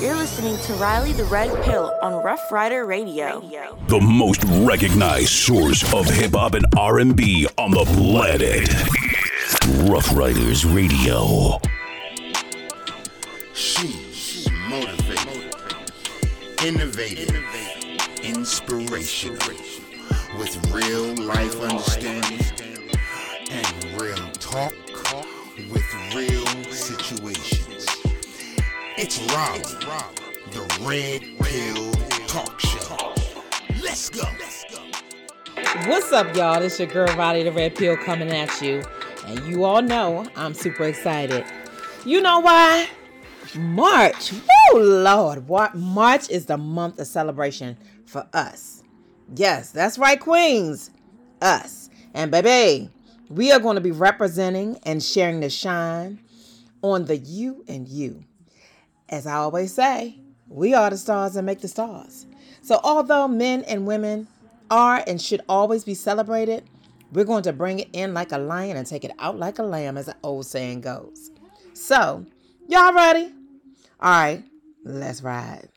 You're listening to Riley the Red Pill on Rough Rider Radio. The most recognized source of hip hop and R&B on the planet. Rough Riders Radio. She's motivated, innovative, inspirational, with real life understanding and real talk with real situations. It's Riley, the Red Pill Talk Show. Let's go. What's up, y'all? It's your girl Riley the Red Pill coming at you. And you all know I'm super excited. You know why? March. Oh Lord. March is the month of celebration for us. Yes, that's right, Queens. Us. And baby, we are going to be representing and sharing the shine on the you and you. As I always say, we are the stars that make the stars. So although men and women are and should always be celebrated, we're going to bring it in like a lion and take it out like a lamb, as the old saying goes. So, y'all ready? All right, let's ride.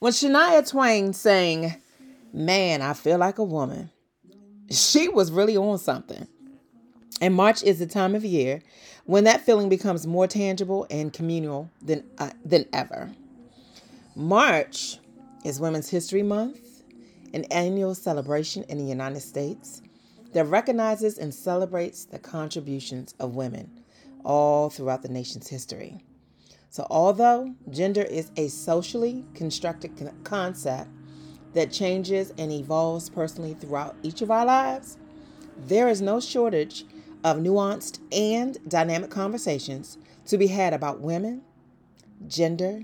When Shania Twain sang, Man, I Feel Like a Woman, she was really on something. And March is the time of year when that feeling becomes more tangible and communal than, uh, than ever. March is Women's History Month, an annual celebration in the United States that recognizes and celebrates the contributions of women all throughout the nation's history. So, although gender is a socially constructed con- concept that changes and evolves personally throughout each of our lives, there is no shortage of nuanced and dynamic conversations to be had about women, gender,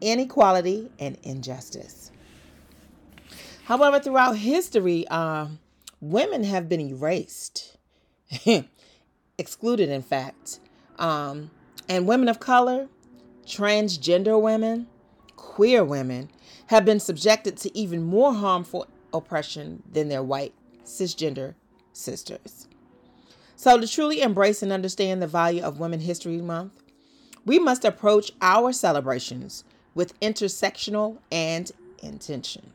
inequality, and injustice. However, throughout history, uh, women have been erased, excluded, in fact. Um, and women of color, transgender women, queer women have been subjected to even more harmful oppression than their white cisgender sisters. So, to truly embrace and understand the value of Women History Month, we must approach our celebrations with intersectional and intention.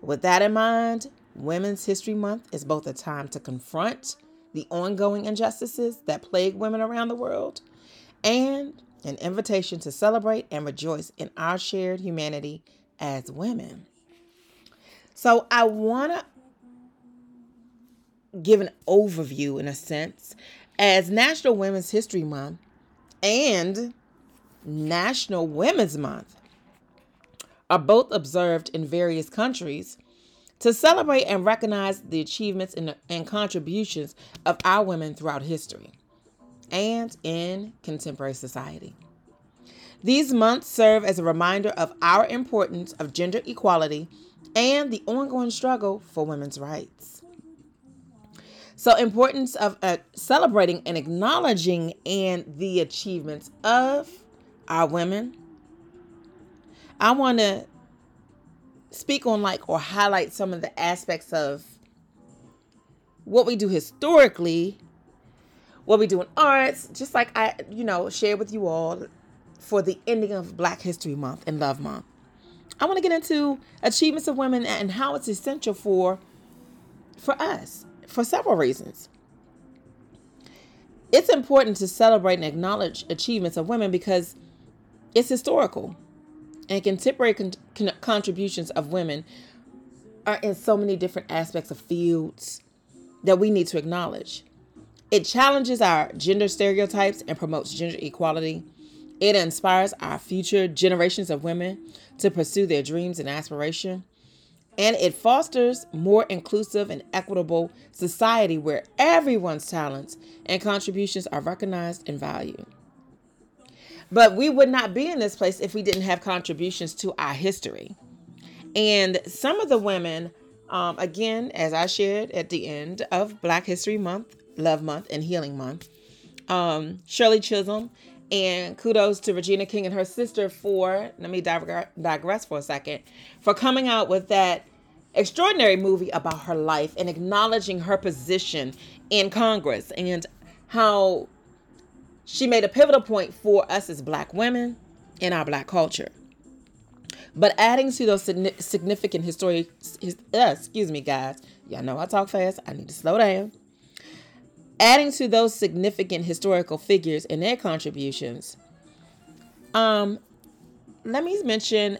With that in mind, Women's History Month is both a time to confront the ongoing injustices that plague women around the world and an invitation to celebrate and rejoice in our shared humanity as women. So, I want to give an overview in a sense as National Women's History Month and National Women's Month are both observed in various countries to celebrate and recognize the achievements and, and contributions of our women throughout history and in contemporary society. These months serve as a reminder of our importance of gender equality and the ongoing struggle for women's rights. So, importance of uh, celebrating and acknowledging and the achievements of our women. I want to speak on like or highlight some of the aspects of what we do historically, what we do in arts, just like I, you know, share with you all for the ending of Black History Month and Love Month. I want to get into achievements of women and how it's essential for for us for several reasons. It's important to celebrate and acknowledge achievements of women because it's historical and contemporary con- con- contributions of women are in so many different aspects of fields that we need to acknowledge. It challenges our gender stereotypes and promotes gender equality. It inspires our future generations of women to pursue their dreams and aspiration and it fosters more inclusive and equitable society where everyone's talents and contributions are recognized and valued. But we would not be in this place if we didn't have contributions to our history. And some of the women, um, again, as I shared at the end of Black History Month, Love Month, and Healing Month, um, Shirley Chisholm, and kudos to Regina King and her sister for, let me digress for a second, for coming out with that extraordinary movie about her life and acknowledging her position in Congress and how she made a pivotal point for us as black women in our black culture. But adding to those significant historic, uh, excuse me, guys, y'all know I talk fast. I need to slow down. Adding to those significant historical figures and their contributions, um, let me mention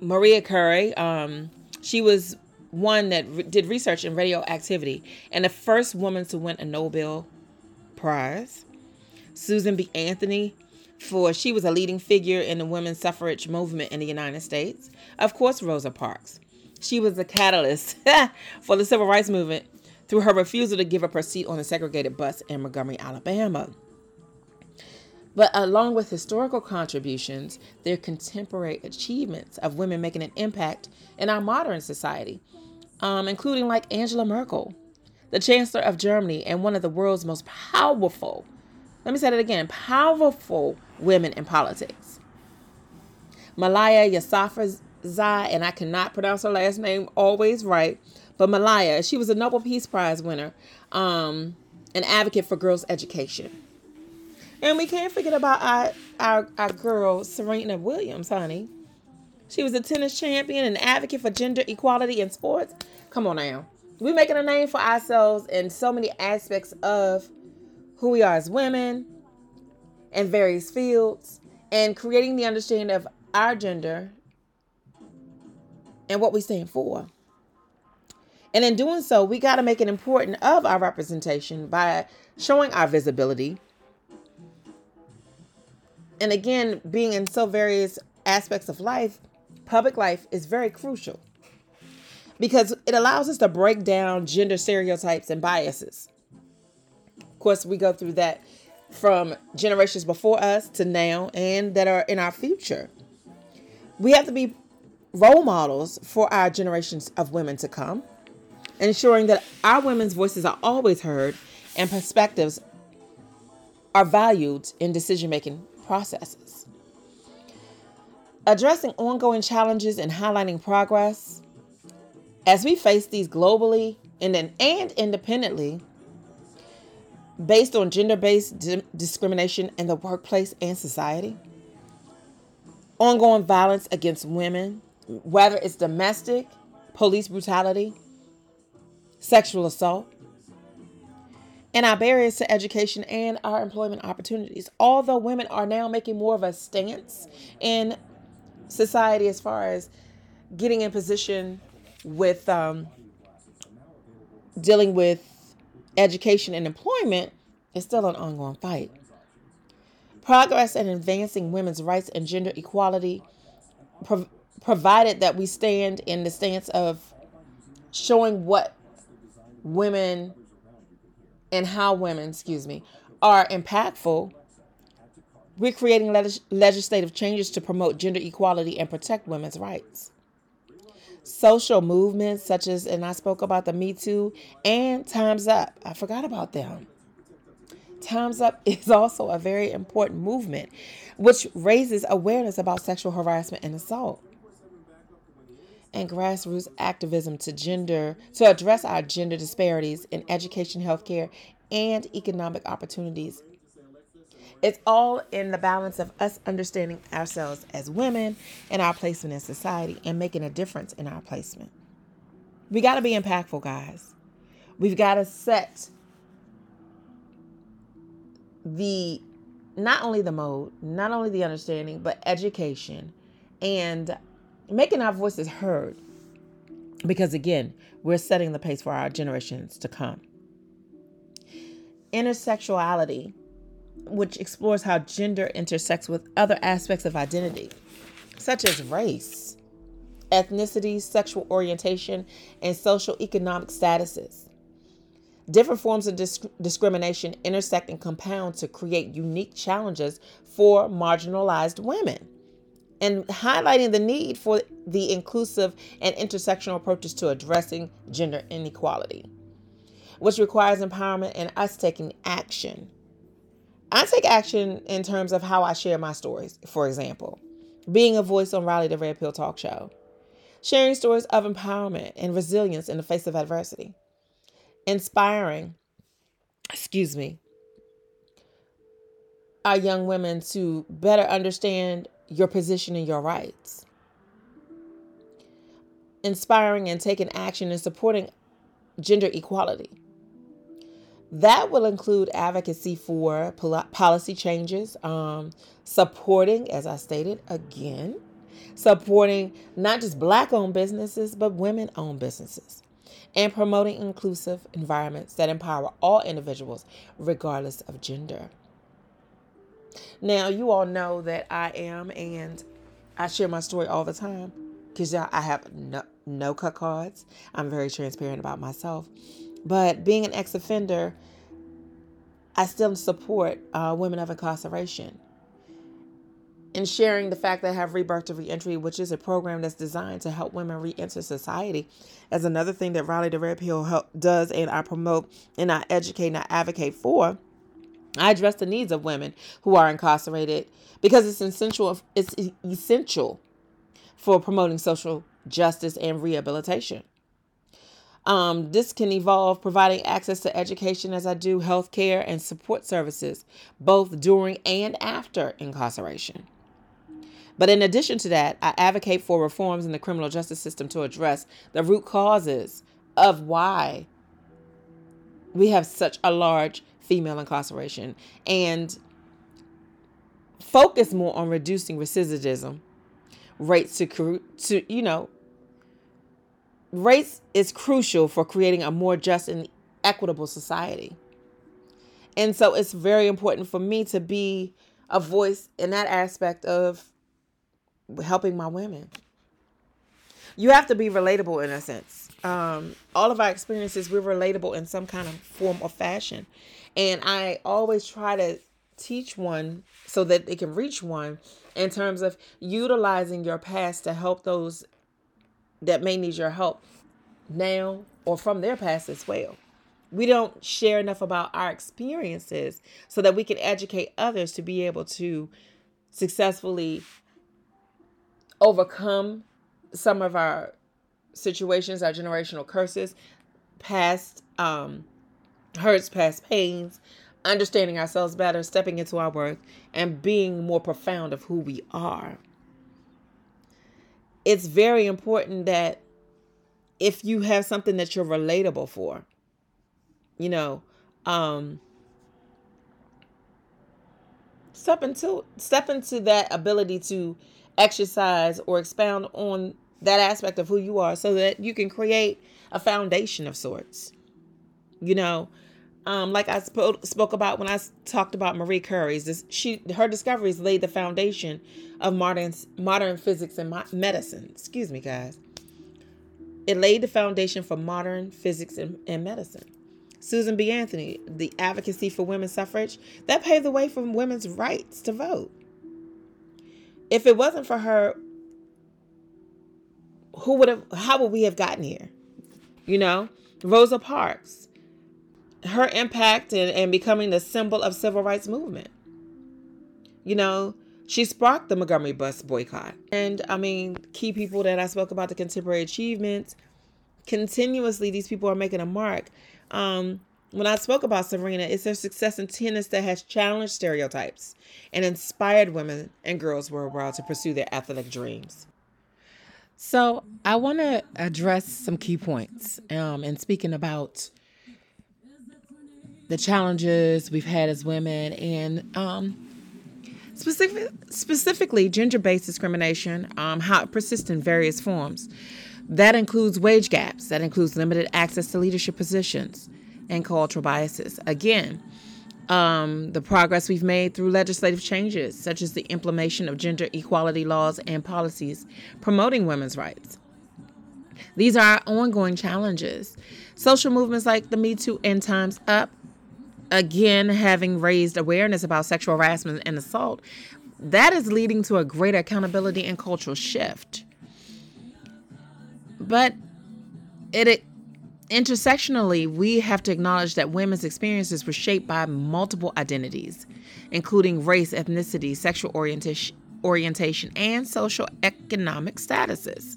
Maria Curie. Um, she was one that re- did research in radioactivity and the first woman to win a Nobel Prize. Susan B. Anthony, for she was a leading figure in the women's suffrage movement in the United States. Of course, Rosa Parks. She was a catalyst for the civil rights movement through her refusal to give up her seat on a segregated bus in Montgomery, Alabama. But along with historical contributions, their contemporary achievements of women making an impact in our modern society, um, including like Angela Merkel, the Chancellor of Germany and one of the world's most powerful, let me say that again, powerful women in politics. Malala Yousafzai, and I cannot pronounce her last name always right, but Malala, she was a Nobel Peace Prize winner, um, an advocate for girls' education. And we can't forget about our, our, our girl, Serena Williams, honey. She was a tennis champion and advocate for gender equality in sports. Come on now. We're making a name for ourselves in so many aspects of who we are as women in various fields and creating the understanding of our gender and what we stand for. And in doing so, we got to make it important of our representation by showing our visibility and again, being in so various aspects of life, public life is very crucial because it allows us to break down gender stereotypes and biases. Of course, we go through that from generations before us to now and that are in our future. We have to be role models for our generations of women to come, ensuring that our women's voices are always heard and perspectives are valued in decision making processes. Addressing ongoing challenges and highlighting progress. As we face these globally and, and independently, based on gender based di- discrimination in the workplace and society, ongoing violence against women, whether it's domestic, police brutality, sexual assault, and our barriers to education and our employment opportunities. Although women are now making more of a stance in society as far as getting in position with um, dealing with education and employment, it's still an ongoing fight. Progress in advancing women's rights and gender equality, prov- provided that we stand in the stance of showing what women and how women, excuse me, are impactful, we're creating legislative changes to promote gender equality and protect women's rights. Social movements such as, and I spoke about the Me Too and Time's Up. I forgot about them. Time's Up is also a very important movement which raises awareness about sexual harassment and assault and grassroots activism to gender to address our gender disparities in education, healthcare, and economic opportunities. It's all in the balance of us understanding ourselves as women and our placement in society and making a difference in our placement. We got to be impactful, guys. We've got to set the not only the mode, not only the understanding, but education and making our voices heard. Because again, we're setting the pace for our generations to come. Intersexuality, which explores how gender intersects with other aspects of identity, such as race, ethnicity, sexual orientation, and social economic statuses. Different forms of disc- discrimination intersect and compound to create unique challenges for marginalized women and highlighting the need for the inclusive and intersectional approaches to addressing gender inequality, which requires empowerment and us taking action. I take action in terms of how I share my stories, for example, being a voice on Riley the Red Pill Talk Show, sharing stories of empowerment and resilience in the face of adversity, inspiring, excuse me, our young women to better understand your position and your rights. Inspiring and taking action and supporting gender equality. That will include advocacy for policy changes, um, supporting, as I stated again, supporting not just black owned businesses, but women owned businesses, and promoting inclusive environments that empower all individuals, regardless of gender. Now, you all know that I am, and I share my story all the time because I have no, no cut cards. I'm very transparent about myself. But being an ex offender, I still support uh, women of incarceration. And sharing the fact that I have Rebirth to Reentry, which is a program that's designed to help women reenter society, as another thing that Riley the Red Pill does, and I promote and I educate and I advocate for. I address the needs of women who are incarcerated because it's essential. It's essential for promoting social justice and rehabilitation. Um, this can evolve providing access to education as I do healthcare and support services, both during and after incarceration. But in addition to that, I advocate for reforms in the criminal justice system to address the root causes of why we have such a large female incarceration and focus more on reducing recidivism rates to, to you know race is crucial for creating a more just and equitable society. And so it's very important for me to be a voice in that aspect of helping my women. You have to be relatable in a sense. Um, all of our experiences, we're relatable in some kind of form or fashion. And I always try to teach one so that they can reach one in terms of utilizing your past to help those that may need your help now or from their past as well. We don't share enough about our experiences so that we can educate others to be able to successfully overcome some of our situations, our generational curses, past um, hurts, past pains, understanding ourselves better, stepping into our worth, and being more profound of who we are it's very important that if you have something that you're relatable for, you know, um, step into step into that ability to exercise or expound on that aspect of who you are so that you can create a foundation of sorts. You know, um, like I spoke about when I talked about Marie Curie's, this, she her discoveries laid the foundation of modern modern physics and medicine. Excuse me, guys. It laid the foundation for modern physics and, and medicine. Susan B. Anthony, the advocacy for women's suffrage, that paved the way for women's rights to vote. If it wasn't for her, who would have? How would we have gotten here? You know, Rosa Parks her impact and, and becoming the symbol of civil rights movement. You know, she sparked the Montgomery bus boycott. And I mean, key people that I spoke about the contemporary achievements, continuously these people are making a mark. Um, when I spoke about Serena, it's her success in tennis that has challenged stereotypes and inspired women and girls worldwide to pursue their athletic dreams. So, I want to address some key points um, in speaking about the challenges we've had as women, and um, specific, specifically gender based discrimination, um, how it persists in various forms. That includes wage gaps, that includes limited access to leadership positions, and cultural biases. Again, um, the progress we've made through legislative changes, such as the implementation of gender equality laws and policies promoting women's rights. These are ongoing challenges. Social movements like the Me Too and Time's Up again having raised awareness about sexual harassment and assault, that is leading to a greater accountability and cultural shift. But it, it intersectionally, we have to acknowledge that women's experiences were shaped by multiple identities, including race, ethnicity, sexual orientation, orientation, and social economic statuses.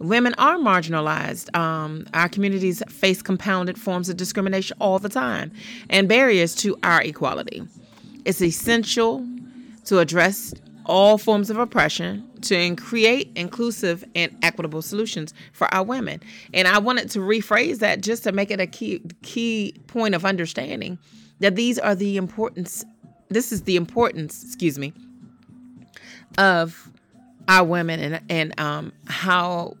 Women are marginalized. Um, our communities face compounded forms of discrimination all the time and barriers to our equality. It's essential to address all forms of oppression to create inclusive and equitable solutions for our women. And I wanted to rephrase that just to make it a key key point of understanding that these are the importance this is the importance, excuse me, of our women and and um how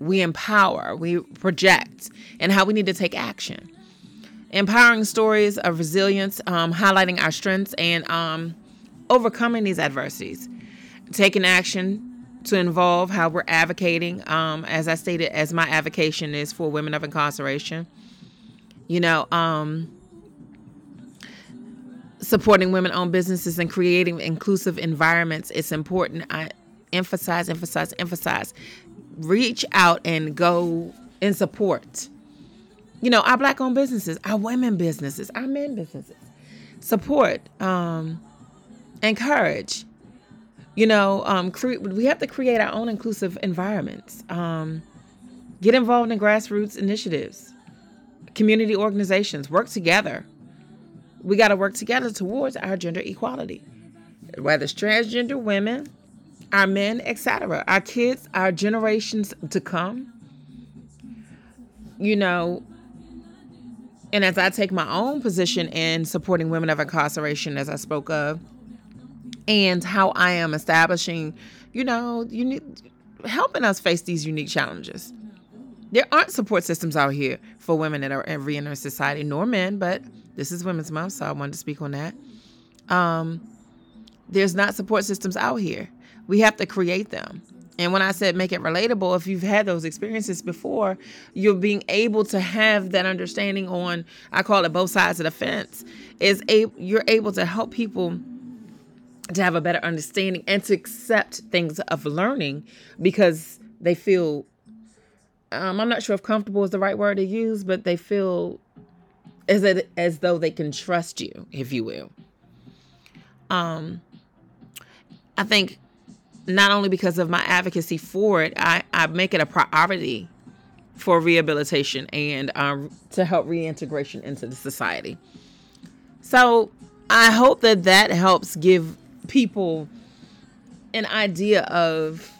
we empower, we project, and how we need to take action. Empowering stories of resilience, um, highlighting our strengths, and um, overcoming these adversities, taking action to involve how we're advocating. Um, as I stated, as my advocation is for women of incarceration, you know, um, supporting women owned businesses and creating inclusive environments. It's important. I emphasize, emphasize, emphasize. Reach out and go and support. You know, our black owned businesses, our women businesses, our men businesses. Support. Um, encourage you know um, cre- we have to create our own inclusive environments um, get involved in grassroots initiatives community organizations work together we got to work together towards our gender equality whether it's transgender women our men etc our kids our generations to come you know and as i take my own position in supporting women of incarceration as i spoke of and how I am establishing, you know, you need helping us face these unique challenges. There aren't support systems out here for women that are re entering society, nor men, but this is Women's Month, so I wanted to speak on that. Um, there's not support systems out here. We have to create them. And when I said make it relatable, if you've had those experiences before, you're being able to have that understanding on, I call it both sides of the fence, is a, you're able to help people to have a better understanding and to accept things of learning because they feel um, I'm not sure if comfortable is the right word to use, but they feel as as though they can trust you, if you will. Um, I think not only because of my advocacy for it, I, I make it a priority for rehabilitation and um, to help reintegration into the society. So I hope that that helps give people an idea of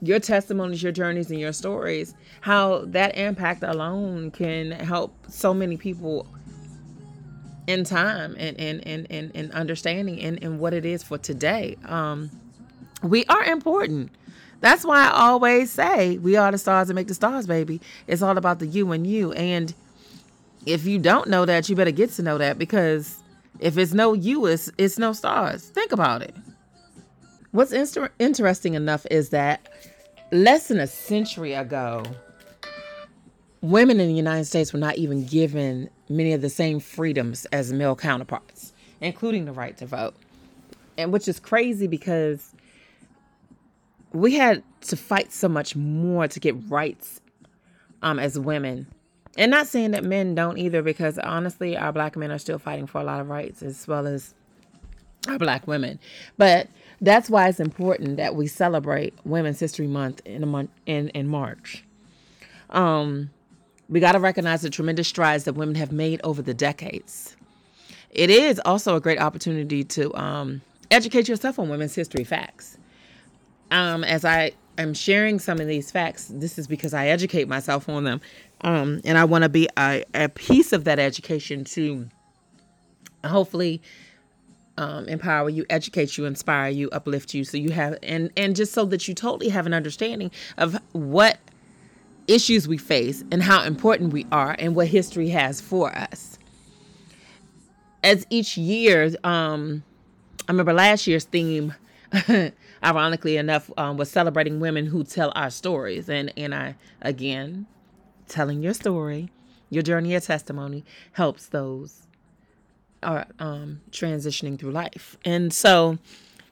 your testimonies, your journeys, and your stories, how that impact alone can help so many people in time and and and and, and understanding and, and what it is for today. Um, we are important. That's why I always say we are the stars that make the stars, baby. It's all about the you and you. And if you don't know that, you better get to know that because if it's no you, it's, it's no stars. Think about it. What's inter- interesting enough is that less than a century ago, women in the United States were not even given many of the same freedoms as male counterparts, including the right to vote. And which is crazy because we had to fight so much more to get rights um, as women and not saying that men don't either, because honestly, our black men are still fighting for a lot of rights as well as our black women. But that's why it's important that we celebrate Women's History Month in a month in, in March. Um, we got to recognize the tremendous strides that women have made over the decades. It is also a great opportunity to um, educate yourself on women's history facts. Um, as I am sharing some of these facts, this is because I educate myself on them. Um, and I want to be a, a piece of that education to hopefully um, empower you, educate you, inspire you, uplift you, so you have and and just so that you totally have an understanding of what issues we face and how important we are and what history has for us. As each year, um, I remember last year's theme, ironically enough, um, was celebrating women who tell our stories, and and I again telling your story, your journey, your testimony helps those are um, transitioning through life. And so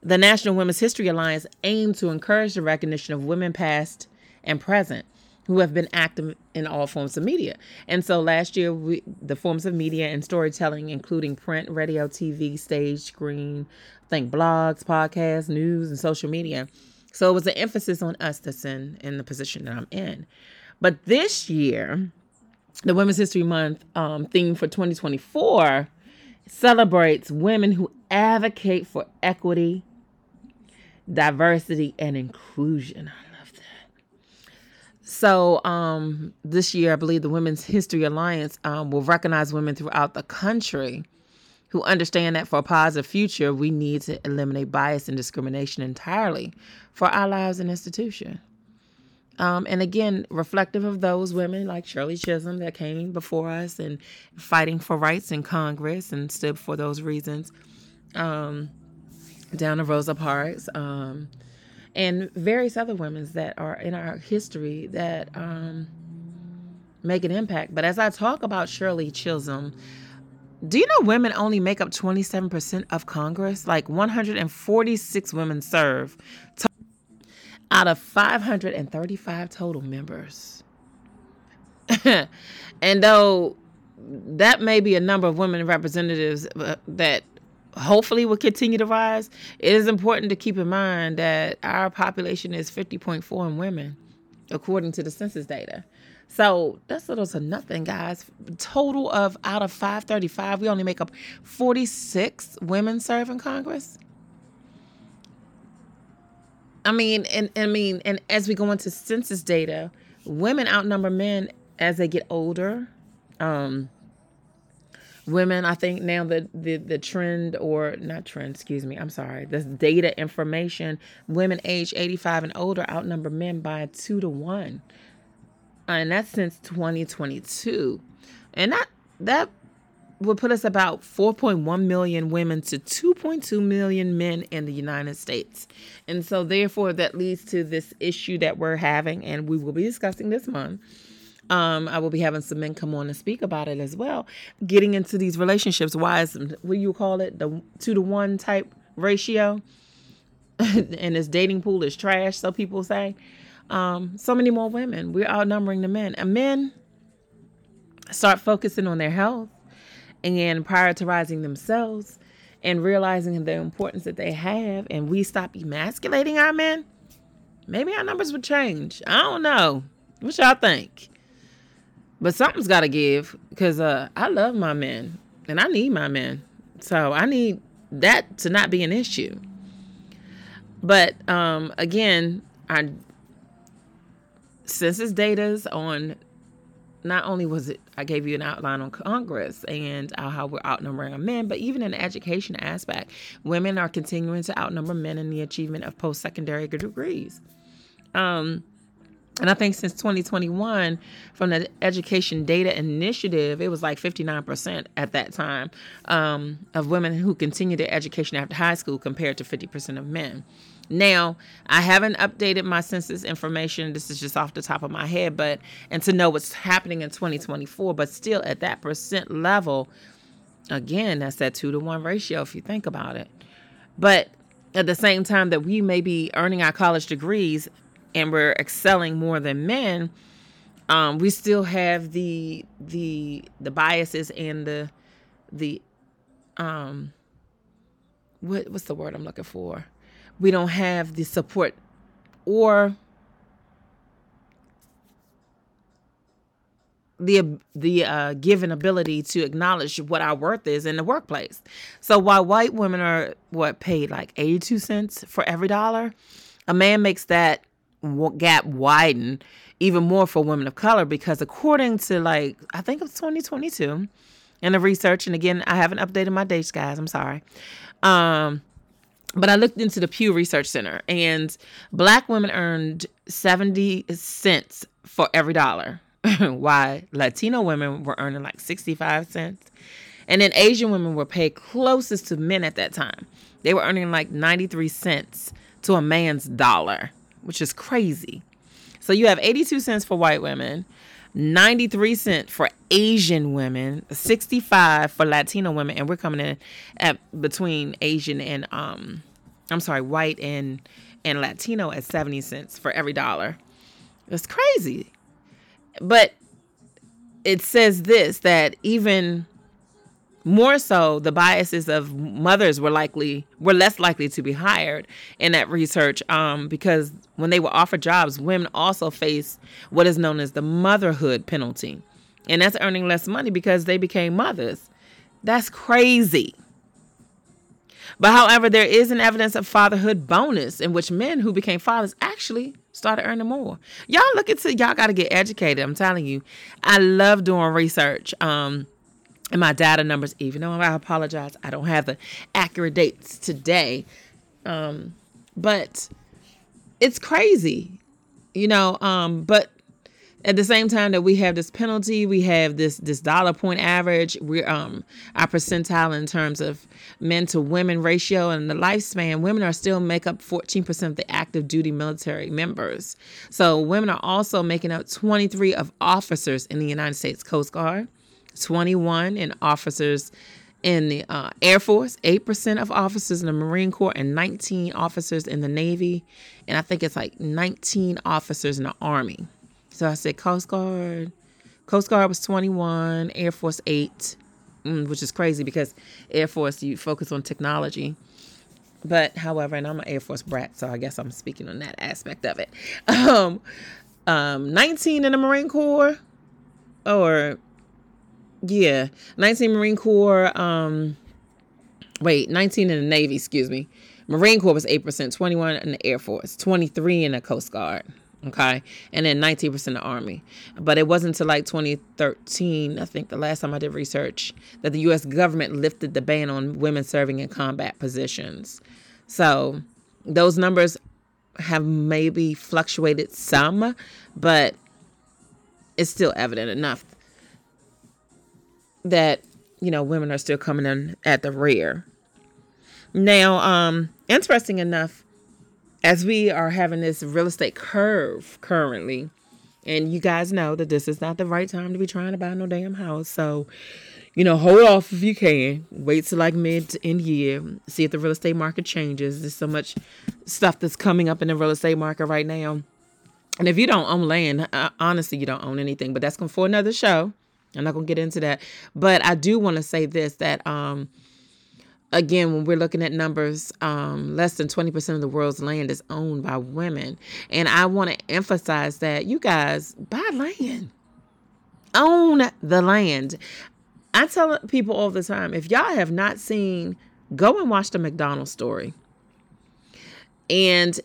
the National Women's History Alliance aims to encourage the recognition of women past and present who have been active in all forms of media. And so last year, we, the forms of media and storytelling, including print, radio, TV, stage, screen, think blogs, podcasts, news, and social media. So it was an emphasis on us that's in, in the position that I'm in. But this year, the Women's History Month um, theme for 2024 celebrates women who advocate for equity, diversity, and inclusion. So, um, this year, I believe the Women's History Alliance um, will recognize women throughout the country who understand that for a positive future, we need to eliminate bias and discrimination entirely for our lives and institution. Um, and again, reflective of those women like Shirley Chisholm that came before us and fighting for rights in Congress and stood for those reasons. Um, down to Rosa Parks, um, and various other women that are in our history that um, make an impact. But as I talk about Shirley Chisholm, do you know women only make up 27% of Congress? Like 146 women serve to- out of 535 total members. and though that may be a number of women representatives uh, that hopefully will continue to rise, it is important to keep in mind that our population is 50.4 in women, according to the census data. So that's little to nothing, guys. Total of out of 535, we only make up 46 women serve in Congress. I mean, and I mean, and as we go into census data, women outnumber men as they get older. Um, women, I think now the, the the trend or not trend, excuse me, I'm sorry, this data information, women age 85 and older outnumber men by two to one uh, and that's since 2022 and that that would put us about 4.1 million women to 2.2 million men in the United States. And so therefore that leads to this issue that we're having and we will be discussing this month. Um, I will be having some men come on and speak about it as well. Getting into these relationships, why is what you call it, the two to one type ratio, and this dating pool is trash, so people say. Um, so many more women. We're outnumbering the men. And men start focusing on their health and prioritizing themselves and realizing the importance that they have, and we stop emasculating our men, maybe our numbers would change. I don't know. What y'all think? But something's got to give because uh, I love my men and I need my men. So I need that to not be an issue. But um, again, I census data's on not only was it I gave you an outline on Congress and how we're outnumbering men, but even in the education aspect, women are continuing to outnumber men in the achievement of post-secondary degrees. Um, and I think since 2021, from the Education Data Initiative, it was like 59% at that time um, of women who continue their education after high school compared to 50% of men. Now, I haven't updated my census information. This is just off the top of my head, but and to know what's happening in 2024, but still at that percent level, again, that's that two to one ratio if you think about it. But at the same time that we may be earning our college degrees and we're excelling more than men, um, we still have the the the biases and the the um what what's the word I'm looking for? we don't have the support or the the uh, given ability to acknowledge what our worth is in the workplace. So while white women are what paid like 82 cents for every dollar, a man makes that gap widen even more for women of color because according to like I think it's 2022 in the research and again I haven't updated my dates guys, I'm sorry. Um but I looked into the Pew Research Center, and black women earned 70 cents for every dollar, while Latino women were earning like 65 cents. And then Asian women were paid closest to men at that time. They were earning like 93 cents to a man's dollar, which is crazy. So you have 82 cents for white women, 93 cents for Asian women, 65 for Latino women, and we're coming in at between Asian and um I'm sorry, white and and Latino at 70 cents for every dollar. It's crazy. But it says this that even more so the biases of mothers were likely were less likely to be hired in that research um, because when they were offered jobs women also face what is known as the motherhood penalty and that's earning less money because they became mothers That's crazy. But however, there is an evidence of fatherhood bonus in which men who became fathers actually started earning more. Y'all look into y'all got to get educated. I'm telling you, I love doing research. Um, and my data numbers, even though I apologize, I don't have the accurate dates today. Um, but it's crazy, you know. Um, but at the same time that we have this penalty, we have this this dollar point average. We're um our percentile in terms of men to women ratio and the lifespan. Women are still make up 14% of the active duty military members. So women are also making up 23 of officers in the United States Coast Guard, 21 in officers in the uh, Air Force, 8% of officers in the Marine Corps, and 19 officers in the Navy. And I think it's like 19 officers in the Army. So I said Coast Guard. Coast Guard was 21, Air Force 8, mm, which is crazy because Air Force, you focus on technology. But however, and I'm an Air Force brat, so I guess I'm speaking on that aspect of it. Um, um, 19 in the Marine Corps, or yeah, 19 Marine Corps. Um, wait, 19 in the Navy, excuse me. Marine Corps was 8%, 21 in the Air Force, 23 in the Coast Guard okay and then 19% the army but it wasn't until like 2013 i think the last time i did research that the us government lifted the ban on women serving in combat positions so those numbers have maybe fluctuated some but it's still evident enough that you know women are still coming in at the rear now um interesting enough as we are having this real estate curve currently, and you guys know that this is not the right time to be trying to buy no damn house. So, you know, hold off if you can. Wait till like mid to end year, see if the real estate market changes. There's so much stuff that's coming up in the real estate market right now. And if you don't own land, uh, honestly, you don't own anything. But that's going for another show. I'm not going to get into that. But I do want to say this that um again, when we're looking at numbers, um, less than 20% of the world's land is owned by women. And I want to emphasize that you guys buy land, own the land. I tell people all the time if y'all have not seen, go and watch the McDonald's story. And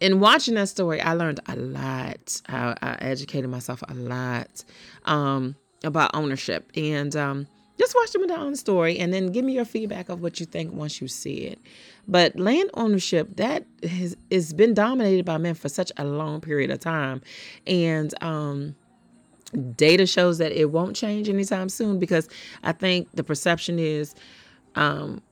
in watching that story, I learned a lot. I, I educated myself a lot um, about ownership. And um, just watch the Madonna story and then give me your feedback of what you think once you see it. But land ownership that has been dominated by men for such a long period of time, and um, data shows that it won't change anytime soon because I think the perception is. Um,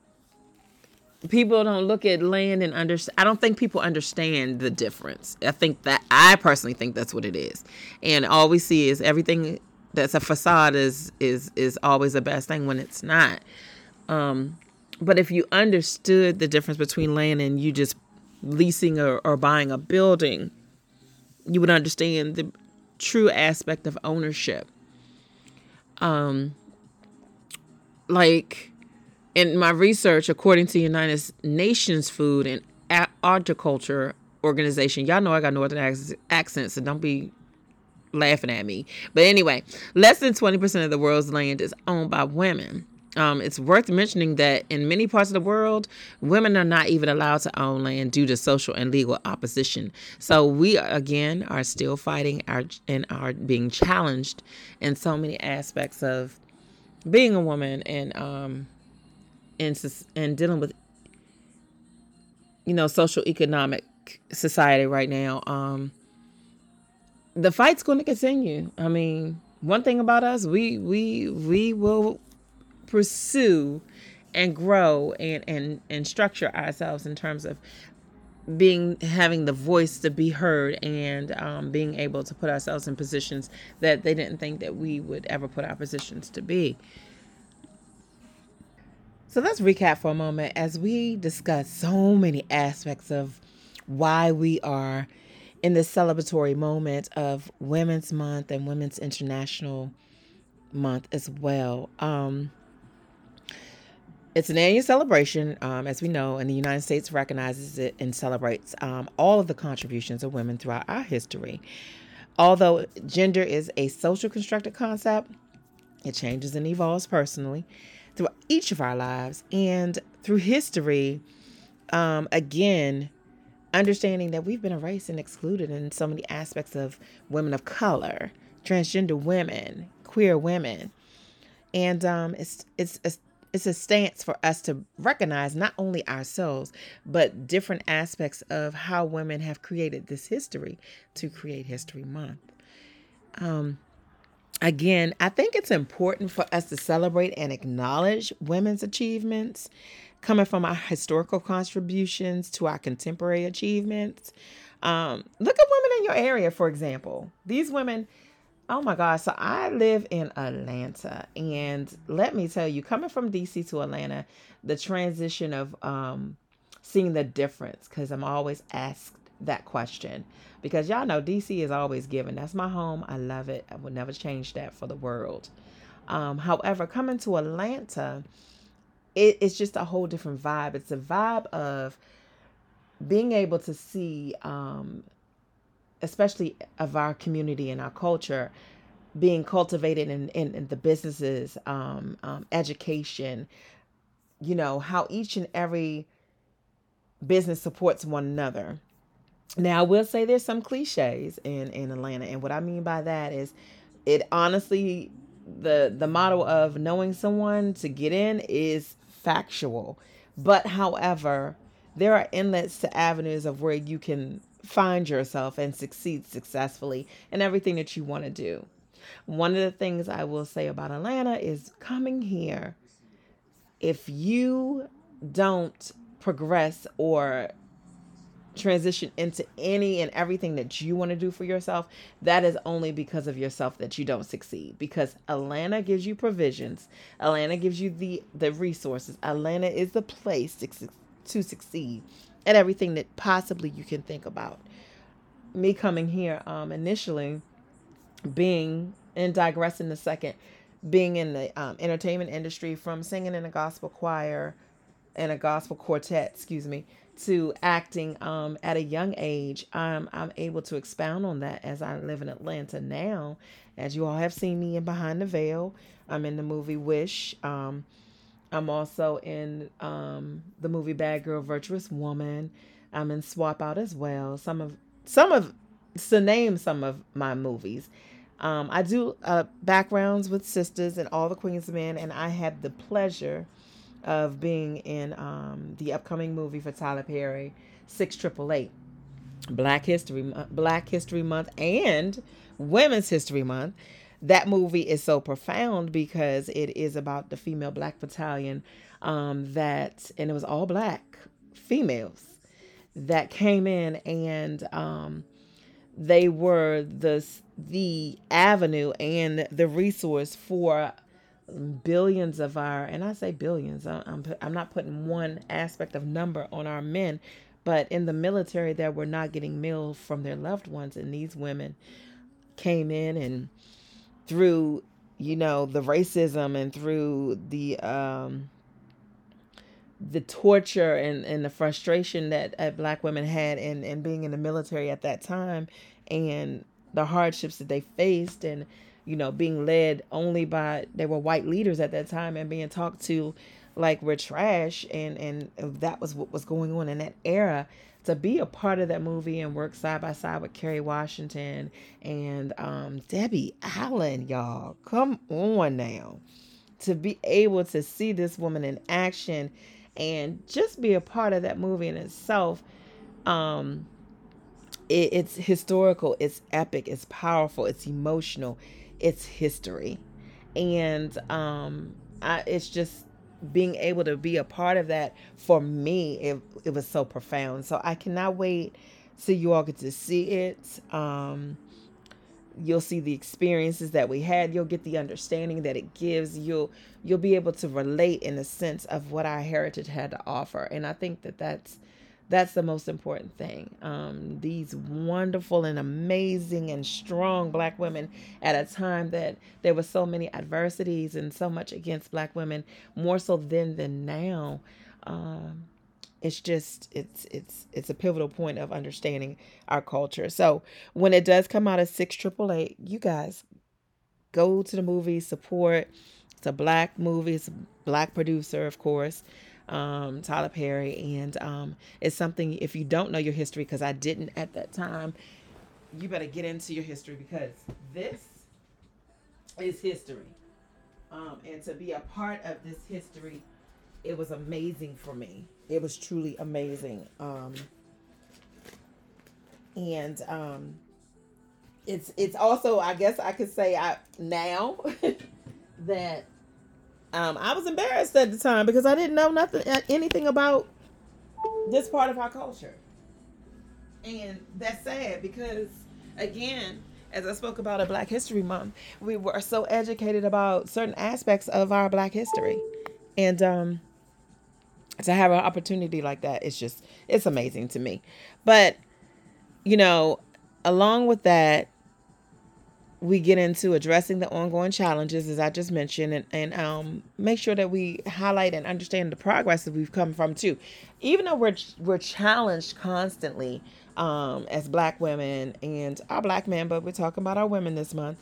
people don't look at land and understand. I don't think people understand the difference. I think that I personally think that's what it is. And all we see is everything that's a facade is is is always the best thing when it's not. Um, but if you understood the difference between land and you just leasing or, or buying a building, you would understand the true aspect of ownership. Um, like in my research, according to United Nations Food and Agriculture Organization, y'all know I got northern accents, so don't be laughing at me. But anyway, less than 20% of the world's land is owned by women. Um, it's worth mentioning that in many parts of the world, women are not even allowed to own land due to social and legal opposition. So we again are still fighting our and are being challenged in so many aspects of being a woman and um and and dealing with you know social economic society right now. Um, the fight's going to continue. I mean, one thing about us, we we we will pursue and grow and and and structure ourselves in terms of being having the voice to be heard and um, being able to put ourselves in positions that they didn't think that we would ever put our positions to be. So let's recap for a moment as we discuss so many aspects of why we are in this celebratory moment of Women's Month and Women's International Month as well. Um, it's an annual celebration, um, as we know, and the United States recognizes it and celebrates um, all of the contributions of women throughout our history. Although gender is a social constructed concept, it changes and evolves personally. through each of our lives and through history. Um, again, understanding that we've been erased and excluded in so many aspects of women of color, transgender women, queer women, and um, it's it's it's it's a stance for us to recognize not only ourselves but different aspects of how women have created this history to create history month. Um, again i think it's important for us to celebrate and acknowledge women's achievements coming from our historical contributions to our contemporary achievements um, look at women in your area for example these women Oh my God. So I live in Atlanta. And let me tell you, coming from DC to Atlanta, the transition of um, seeing the difference, because I'm always asked that question. Because y'all know DC is always given. That's my home. I love it. I would never change that for the world. Um, however, coming to Atlanta, it, it's just a whole different vibe. It's a vibe of being able to see um, especially of our community and our culture being cultivated in, in, in the businesses, um, um, education, you know, how each and every business supports one another. Now, I will say there's some cliches in, in Atlanta. And what I mean by that is it honestly, the, the model of knowing someone to get in is factual. But however, there are inlets to avenues of where you can find yourself and succeed successfully in everything that you want to do. One of the things I will say about Atlanta is coming here, if you don't progress or transition into any and everything that you want to do for yourself, that is only because of yourself that you don't succeed. Because Atlanta gives you provisions, Atlanta gives you the the resources. Atlanta is the place to, to succeed at everything that possibly you can think about. Me coming here, um, initially being and digressing a second, being in the um, entertainment industry from singing in a gospel choir and a gospel quartet, excuse me, to acting um, at a young age. I'm I'm able to expound on that as I live in Atlanta now. As you all have seen me in Behind the Veil, I'm in the movie Wish. Um, I'm also in um, the movie Bad Girl Virtuous Woman. I'm in Swap Out as well. Some of some of to name some of my movies. Um, I do uh, backgrounds with Sistas and all the Queens Men, and I had the pleasure of being in um, the upcoming movie for Tyler Perry, Six Triple Eight, Black History Black History Month, and Women's History Month. That movie is so profound because it is about the female black battalion um, that, and it was all black females that came in and um, they were the the avenue and the resource for billions of our and I say billions I'm I'm not putting one aspect of number on our men but in the military that were not getting meals from their loved ones and these women came in and through you know the racism and through the um the torture and, and the frustration that uh, black women had in, in being in the military at that time and the hardships that they faced and you know being led only by they were white leaders at that time and being talked to like we're trash and and that was what was going on in that era to be a part of that movie and work side by side with Kerry Washington and um, Debbie Allen, y'all. Come on now. To be able to see this woman in action and just be a part of that movie in itself, um, it, it's historical, it's epic, it's powerful, it's emotional, it's history. And um, I, it's just being able to be a part of that for me it, it was so profound. So i cannot wait so you all get to see it. Um you'll see the experiences that we had. You'll get the understanding that it gives. You'll you'll be able to relate in the sense of what our heritage had to offer. And i think that that's that's the most important thing. Um, these wonderful and amazing and strong black women at a time that there were so many adversities and so much against black women, more so then than now. Um, it's just it's it's it's a pivotal point of understanding our culture. So when it does come out of six triple eight, you guys go to the movie, support It's a black movie. It's a black producer, of course, um, Tyler Perry, and um, it's something. If you don't know your history, because I didn't at that time, you better get into your history because this is history. Um, and to be a part of this history, it was amazing for me. It was truly amazing. Um, and um, it's it's also I guess I could say I now that um, I was embarrassed at the time because I didn't know nothing anything about this part of our culture, and that's sad because again as I spoke about a Black History Month, we were so educated about certain aspects of our Black history, and um, to have an opportunity like that, it's just it's amazing to me. But you know, along with that, we get into addressing the ongoing challenges, as I just mentioned, and, and um, make sure that we highlight and understand the progress that we've come from too. Even though we're we're challenged constantly um, as Black women and our Black men, but we're talking about our women this month.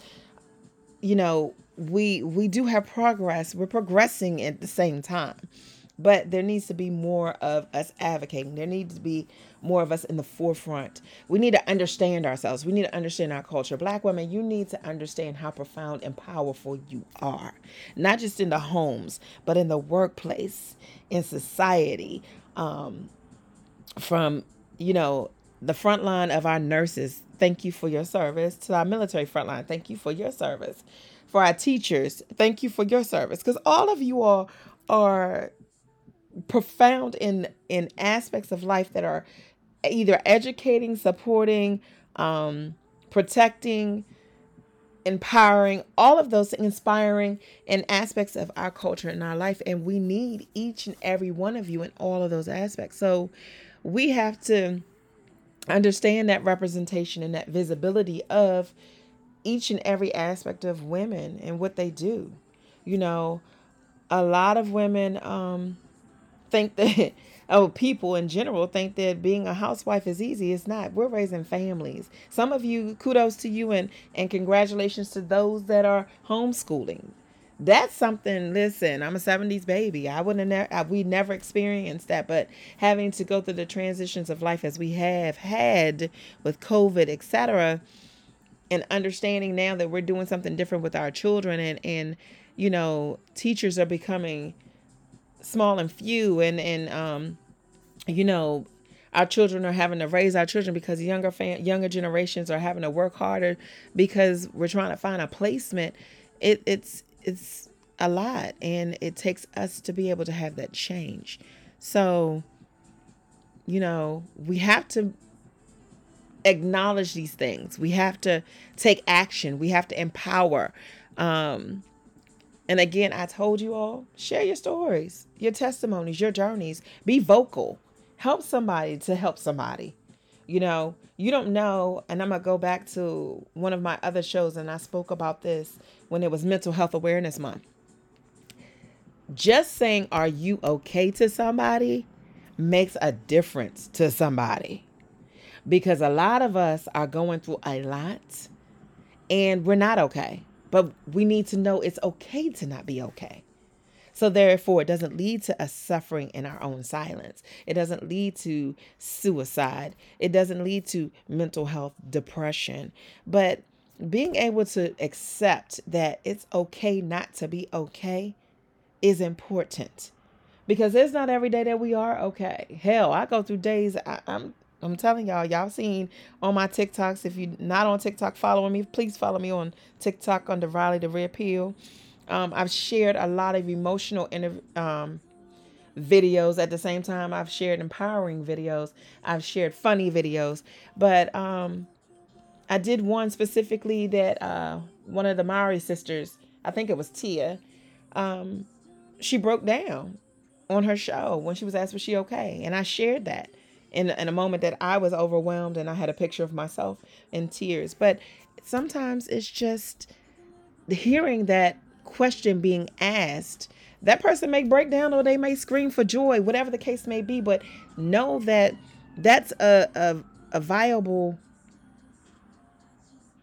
You know, we we do have progress. We're progressing at the same time, but there needs to be more of us advocating. There needs to be more of us in the forefront. We need to understand ourselves. We need to understand our culture. Black women, you need to understand how profound and powerful you are, not just in the homes, but in the workplace, in society. Um, from you know the front line of our nurses, thank you for your service. To our military front line, thank you for your service. For our teachers, thank you for your service. Because all of you all are profound in in aspects of life that are either educating, supporting, um, protecting, empowering, all of those inspiring and aspects of our culture and our life. And we need each and every one of you in all of those aspects. So we have to understand that representation and that visibility of each and every aspect of women and what they do. You know, a lot of women um, think that oh people in general think that being a housewife is easy. It's not. We're raising families. Some of you kudos to you and and congratulations to those that are homeschooling. That's something listen i'm a 70s baby. I wouldn't have we never experienced that but having to go through the transitions of life as we have had with covid etc and understanding now that we're doing something different with our children and and you know teachers are becoming small and few and and um you know our children are having to raise our children because younger fam- younger generations are having to work harder because we're trying to find a placement. It it's it's a lot and it takes us to be able to have that change. So you know we have to acknowledge these things. We have to take action. We have to empower um and again, I told you all, share your stories, your testimonies, your journeys. Be vocal. Help somebody to help somebody. You know, you don't know, and I'm going to go back to one of my other shows, and I spoke about this when it was Mental Health Awareness Month. Just saying, Are you okay to somebody makes a difference to somebody. Because a lot of us are going through a lot and we're not okay. But we need to know it's okay to not be okay. So, therefore, it doesn't lead to us suffering in our own silence. It doesn't lead to suicide. It doesn't lead to mental health depression. But being able to accept that it's okay not to be okay is important because it's not every day that we are okay. Hell, I go through days I, am I'm telling y'all, y'all seen on my TikToks. If you're not on TikTok following me, please follow me on TikTok under Riley the Red. Um, I've shared a lot of emotional inter- um, videos at the same time. I've shared empowering videos. I've shared funny videos. But um, I did one specifically that uh, one of the Mowry sisters, I think it was Tia, um, she broke down on her show when she was asked was she okay, and I shared that in, in a moment that I was overwhelmed and I had a picture of myself in tears. But sometimes it's just hearing that question being asked. That person may break down or they may scream for joy, whatever the case may be, but know that that's a, a, a viable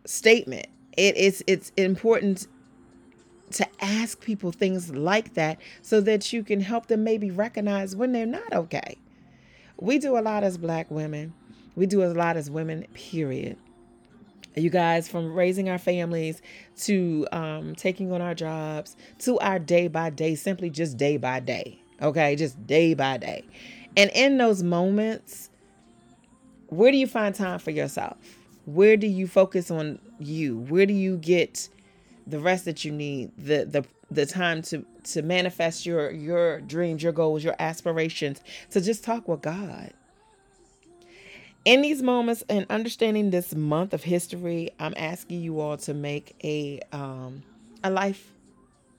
statement. It is it's important to ask people things like that so that you can help them maybe recognize when they're not okay. We do a lot as black women. We do a lot as women, period. You guys, from raising our families to um, taking on our jobs to our day by day, simply just day by day. Okay, just day by day. And in those moments, where do you find time for yourself? Where do you focus on you? Where do you get the rest that you need, the the the time to to manifest your your dreams, your goals, your aspirations, to just talk with God. In these moments and understanding this month of history, I'm asking you all to make a um, a life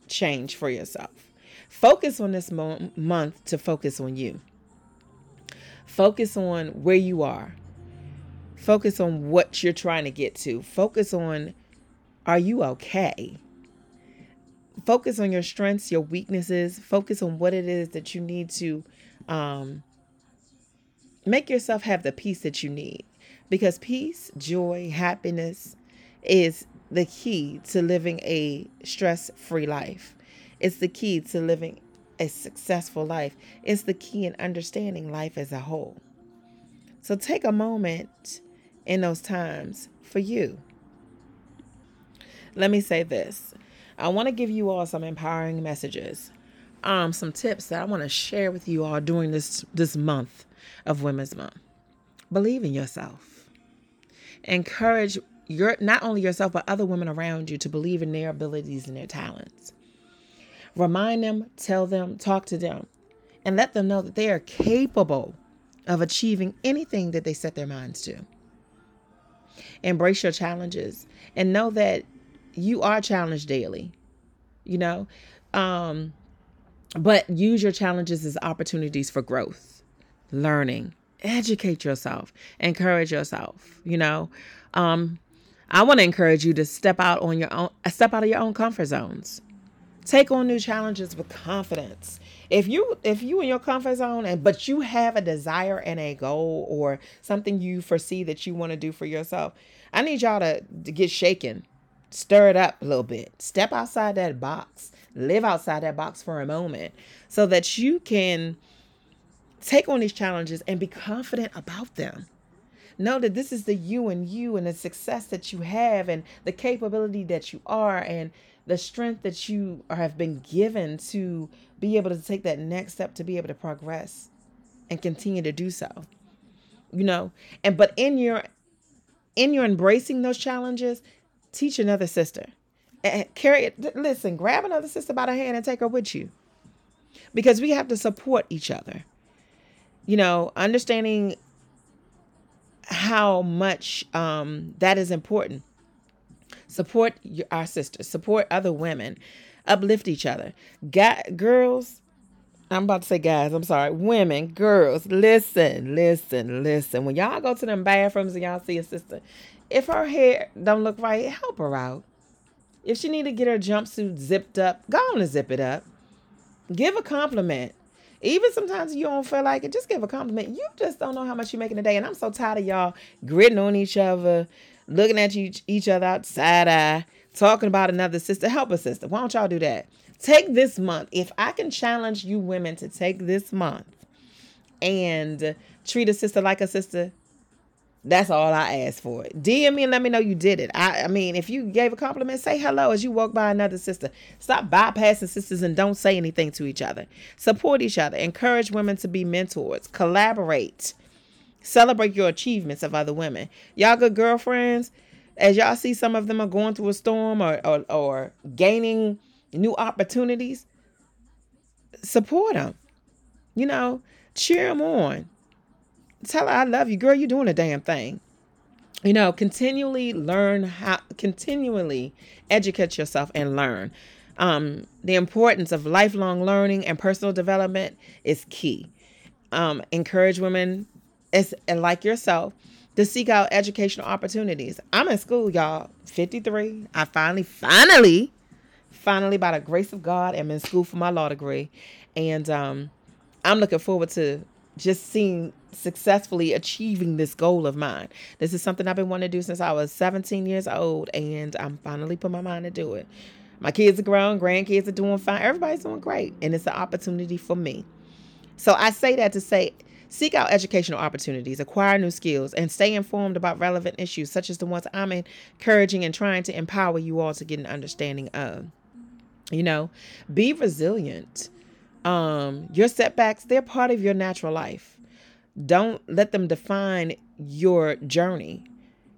change for yourself. Focus on this mo- month to focus on you. Focus on where you are. Focus on what you're trying to get to. Focus on are you okay? Focus on your strengths, your weaknesses. Focus on what it is that you need to um, make yourself have the peace that you need. Because peace, joy, happiness is the key to living a stress free life. It's the key to living a successful life. It's the key in understanding life as a whole. So take a moment in those times for you let me say this. I want to give you all some empowering messages, um, some tips that I want to share with you all during this this month of Women's Month. Believe in yourself. Encourage your not only yourself but other women around you to believe in their abilities and their talents. Remind them, tell them, talk to them, and let them know that they are capable of achieving anything that they set their minds to. Embrace your challenges and know that you are challenged daily, you know, um, but use your challenges as opportunities for growth, learning, educate yourself, encourage yourself, you know. Um, I want to encourage you to step out on your own, step out of your own comfort zones. Take on new challenges with confidence. If you if you in your comfort zone and but you have a desire and a goal or something you foresee that you want to do for yourself, I need y'all to, to get shaken stir it up a little bit. Step outside that box. Live outside that box for a moment so that you can take on these challenges and be confident about them. Know that this is the you and you and the success that you have and the capability that you are and the strength that you have been given to be able to take that next step to be able to progress and continue to do so. You know, and but in your in your embracing those challenges, teach another sister. And carry it. Listen, grab another sister by the hand and take her with you. Because we have to support each other. You know, understanding how much um, that is important. Support your, our sisters, support other women, uplift each other. Guy, girls, I'm about to say guys, I'm sorry. Women, girls, listen, listen, listen. When y'all go to them bathrooms and y'all see a sister, if her hair don't look right, help her out. If she need to get her jumpsuit zipped up, go on and zip it up. Give a compliment. Even sometimes you don't feel like it, just give a compliment. You just don't know how much you're making a day. And I'm so tired of y'all gritting on each other, looking at you, each other outside eye, talking about another sister. Help a sister. Why don't y'all do that? Take this month. If I can challenge you women to take this month and treat a sister like a sister, that's all I asked for. DM me and let me know you did it. I, I mean, if you gave a compliment, say hello as you walk by another sister. Stop bypassing sisters and don't say anything to each other. Support each other. Encourage women to be mentors. Collaborate. Celebrate your achievements of other women. Y'all good girlfriends, as y'all see some of them are going through a storm or, or, or gaining new opportunities, support them. You know, cheer them on tell her I love you, girl. You're doing a damn thing. You know, continually learn how, continually educate yourself and learn. Um, the importance of lifelong learning and personal development is key. Um, encourage women, as like yourself, to seek out educational opportunities. I'm in school, y'all. 53. I finally, finally, finally, by the grace of God, am in school for my law degree, and um, I'm looking forward to just seeing successfully achieving this goal of mine. This is something I've been wanting to do since I was 17 years old, and I'm finally put my mind to do it. My kids are grown, grandkids are doing fine. Everybody's doing great. And it's an opportunity for me. So I say that to say seek out educational opportunities, acquire new skills, and stay informed about relevant issues such as the ones I'm encouraging and trying to empower you all to get an understanding of. You know, be resilient. Um, your setbacks, they're part of your natural life. Don't let them define your journey.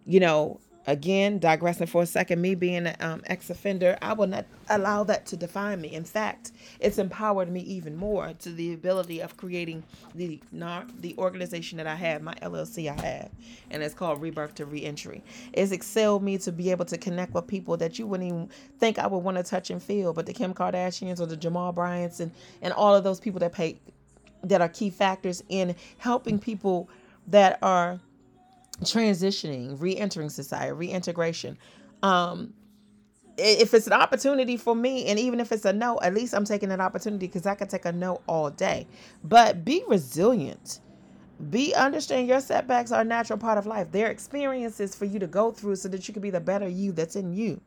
You know, again, digressing for a second, me being an um, ex offender, I will not allow that to define me. In fact, it's empowered me even more to the ability of creating the not the organization that I have, my LLC I have, and it's called Rebirth to Reentry. It's excelled me to be able to connect with people that you wouldn't even think I would want to touch and feel, but the Kim Kardashians or the Jamal Bryants and and all of those people that pay that are key factors in helping people that are transitioning, re-entering society, reintegration. Um, if it's an opportunity for me, and even if it's a no, at least I'm taking an opportunity because I could take a no all day. But be resilient. Be understand your setbacks are a natural part of life. They're experiences for you to go through so that you can be the better you that's in you.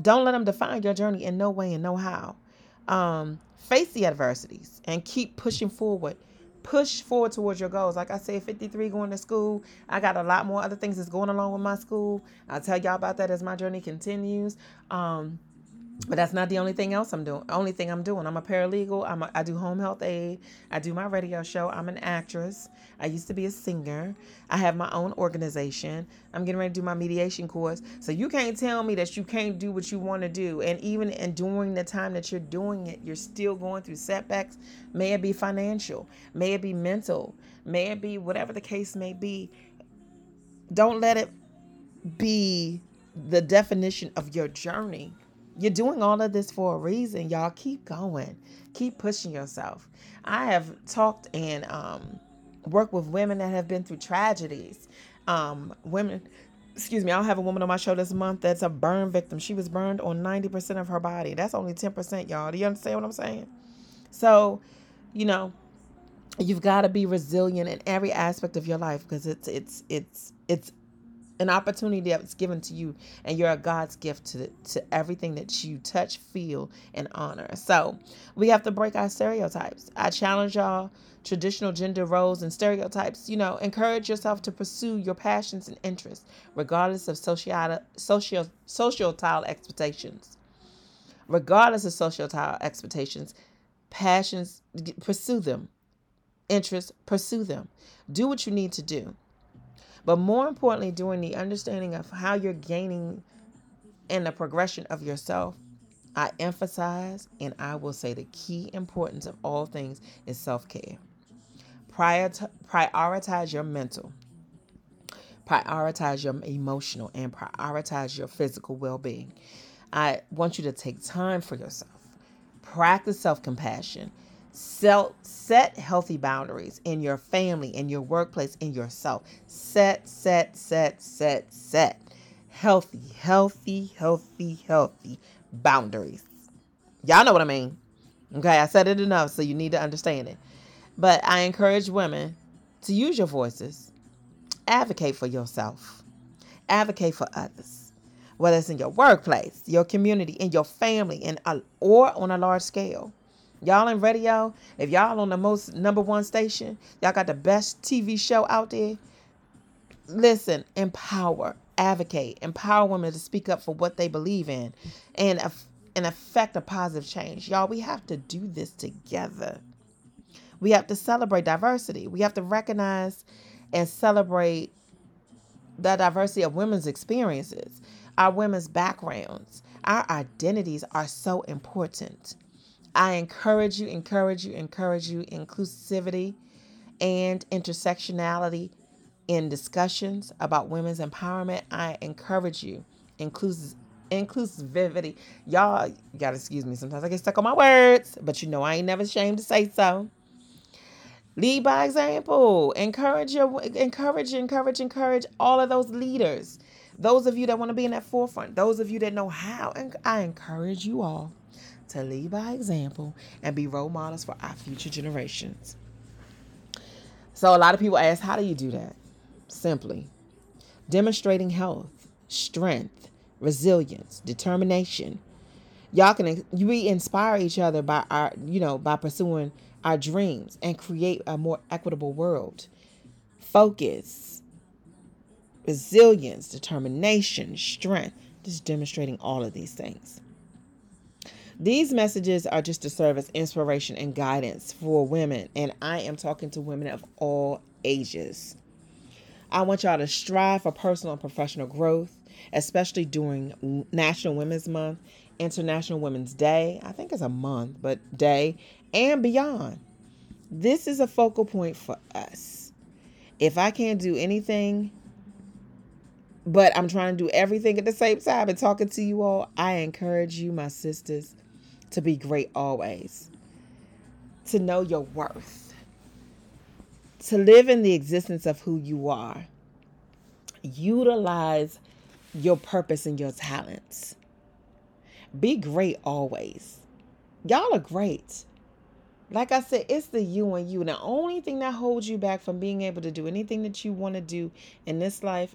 Don't let them define your journey in no way and no how. Um, face the adversities and keep pushing forward push forward towards your goals. Like I said, 53 going to school. I got a lot more other things that's going along with my school. I'll tell y'all about that as my journey continues. Um, but that's not the only thing else I'm doing. Only thing I'm doing. I'm a paralegal. I'm a, I do home health aid. I do my radio show. I'm an actress. I used to be a singer. I have my own organization. I'm getting ready to do my mediation course. So you can't tell me that you can't do what you want to do. And even in during the time that you're doing it, you're still going through setbacks. May it be financial, may it be mental, may it be whatever the case may be. Don't let it be the definition of your journey you're doing all of this for a reason, y'all. Keep going. Keep pushing yourself. I have talked and um, worked with women that have been through tragedies. Um, women, excuse me, I'll have a woman on my show this month that's a burn victim. She was burned on 90% of her body. That's only 10%, y'all. Do you understand what I'm saying? So, you know, you've got to be resilient in every aspect of your life because it's it's it's it's an opportunity that's given to you and you're a god's gift to, to everything that you touch feel and honor. So we have to break our stereotypes. I challenge y'all traditional gender roles and stereotypes you know encourage yourself to pursue your passions and interests regardless of social social social expectations. Regardless of social expectations passions pursue them. Interests pursue them. Do what you need to do but more importantly, doing the understanding of how you're gaining and the progression of yourself, I emphasize and I will say the key importance of all things is self care. Prioritize your mental, prioritize your emotional, and prioritize your physical well being. I want you to take time for yourself, practice self compassion, Set, set healthy boundaries in your family, in your workplace, in yourself. Set, set, set, set, set. Healthy, healthy, healthy, healthy boundaries. Y'all know what I mean. Okay, I said it enough, so you need to understand it. But I encourage women to use your voices, advocate for yourself, advocate for others, whether it's in your workplace, your community, in your family, and or on a large scale. Y'all in radio, if y'all on the most number one station, y'all got the best TV show out there. Listen, empower, advocate, empower women to speak up for what they believe in and, and affect a positive change. Y'all, we have to do this together. We have to celebrate diversity. We have to recognize and celebrate the diversity of women's experiences, our women's backgrounds. Our identities are so important. I encourage you, encourage you, encourage you inclusivity and intersectionality in discussions about women's empowerment. I encourage you inclusive inclusivity. Y'all gotta excuse me. Sometimes I get stuck on my words, but you know I ain't never ashamed to say so. Lead by example. Encourage your encourage, encourage, encourage all of those leaders. Those of you that want to be in that forefront, those of you that know how, and I encourage you all to lead by example and be role models for our future generations. So, a lot of people ask, how do you do that? Simply demonstrating health, strength, resilience, determination, Y'all can we inspire each other by our, you know, by pursuing our dreams and create a more equitable world. Focus, resilience, determination, strength, just demonstrating all of these things. These messages are just to serve as inspiration and guidance for women, and I am talking to women of all ages. I want y'all to strive for personal and professional growth, especially during National Women's Month, International Women's Day. I think it's a month, but day and beyond. This is a focal point for us. If I can't do anything, but I'm trying to do everything at the same time and talking to you all, I encourage you, my sisters, to be great always, to know your worth to live in the existence of who you are, utilize your purpose and your talents. Be great always. Y'all are great. Like I said, it's the you and you. And The only thing that holds you back from being able to do anything that you want to do in this life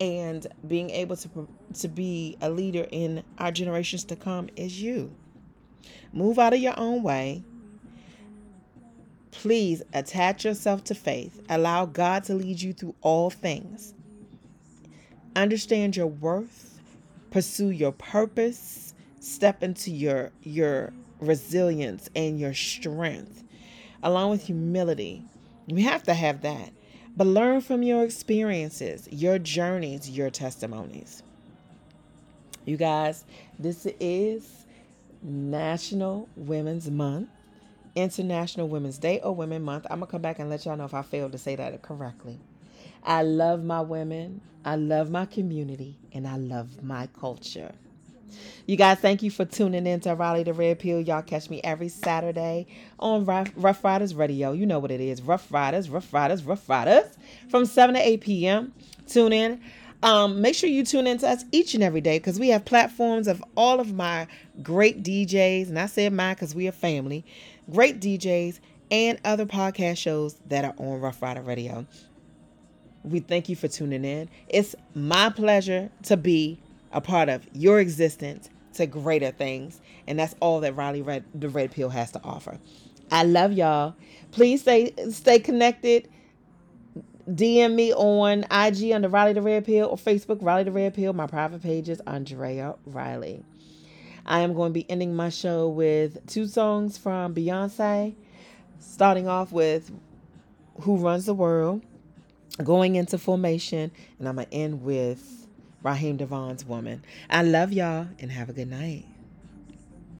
and being able to to be a leader in our generations to come is you. Move out of your own way Please attach yourself to faith. Allow God to lead you through all things. Understand your worth, pursue your purpose, step into your your resilience and your strength along with humility. You have to have that. But learn from your experiences, your journeys, your testimonies. You guys, this is National Women's Month. International Women's Day or Women Month. I'm going to come back and let y'all know if I failed to say that correctly. I love my women, I love my community, and I love my culture. You guys, thank you for tuning in to Riley the Red Pill. Y'all catch me every Saturday on Rough, Riders Radio. You know what it is Rough Riders, Rough Riders, Rough Riders from 7 to 8 p.m. Tune in. Um, make sure you tune in to us each and every day because we have platforms of all of my great DJs. And I said mine because we are family great DJs, and other podcast shows that are on Rough Rider Radio. We thank you for tuning in. It's my pleasure to be a part of your existence to greater things. And that's all that Riley Red, the Red Pill has to offer. I love y'all. Please stay stay connected. DM me on IG under Riley the Red Pill or Facebook Riley the Red Pill. My private page is Andrea Riley. I am going to be ending my show with two songs from Beyonce, starting off with Who Runs the World, going into Formation, and I'm going to end with Raheem DeVaughn's Woman. I love y'all and have a good night.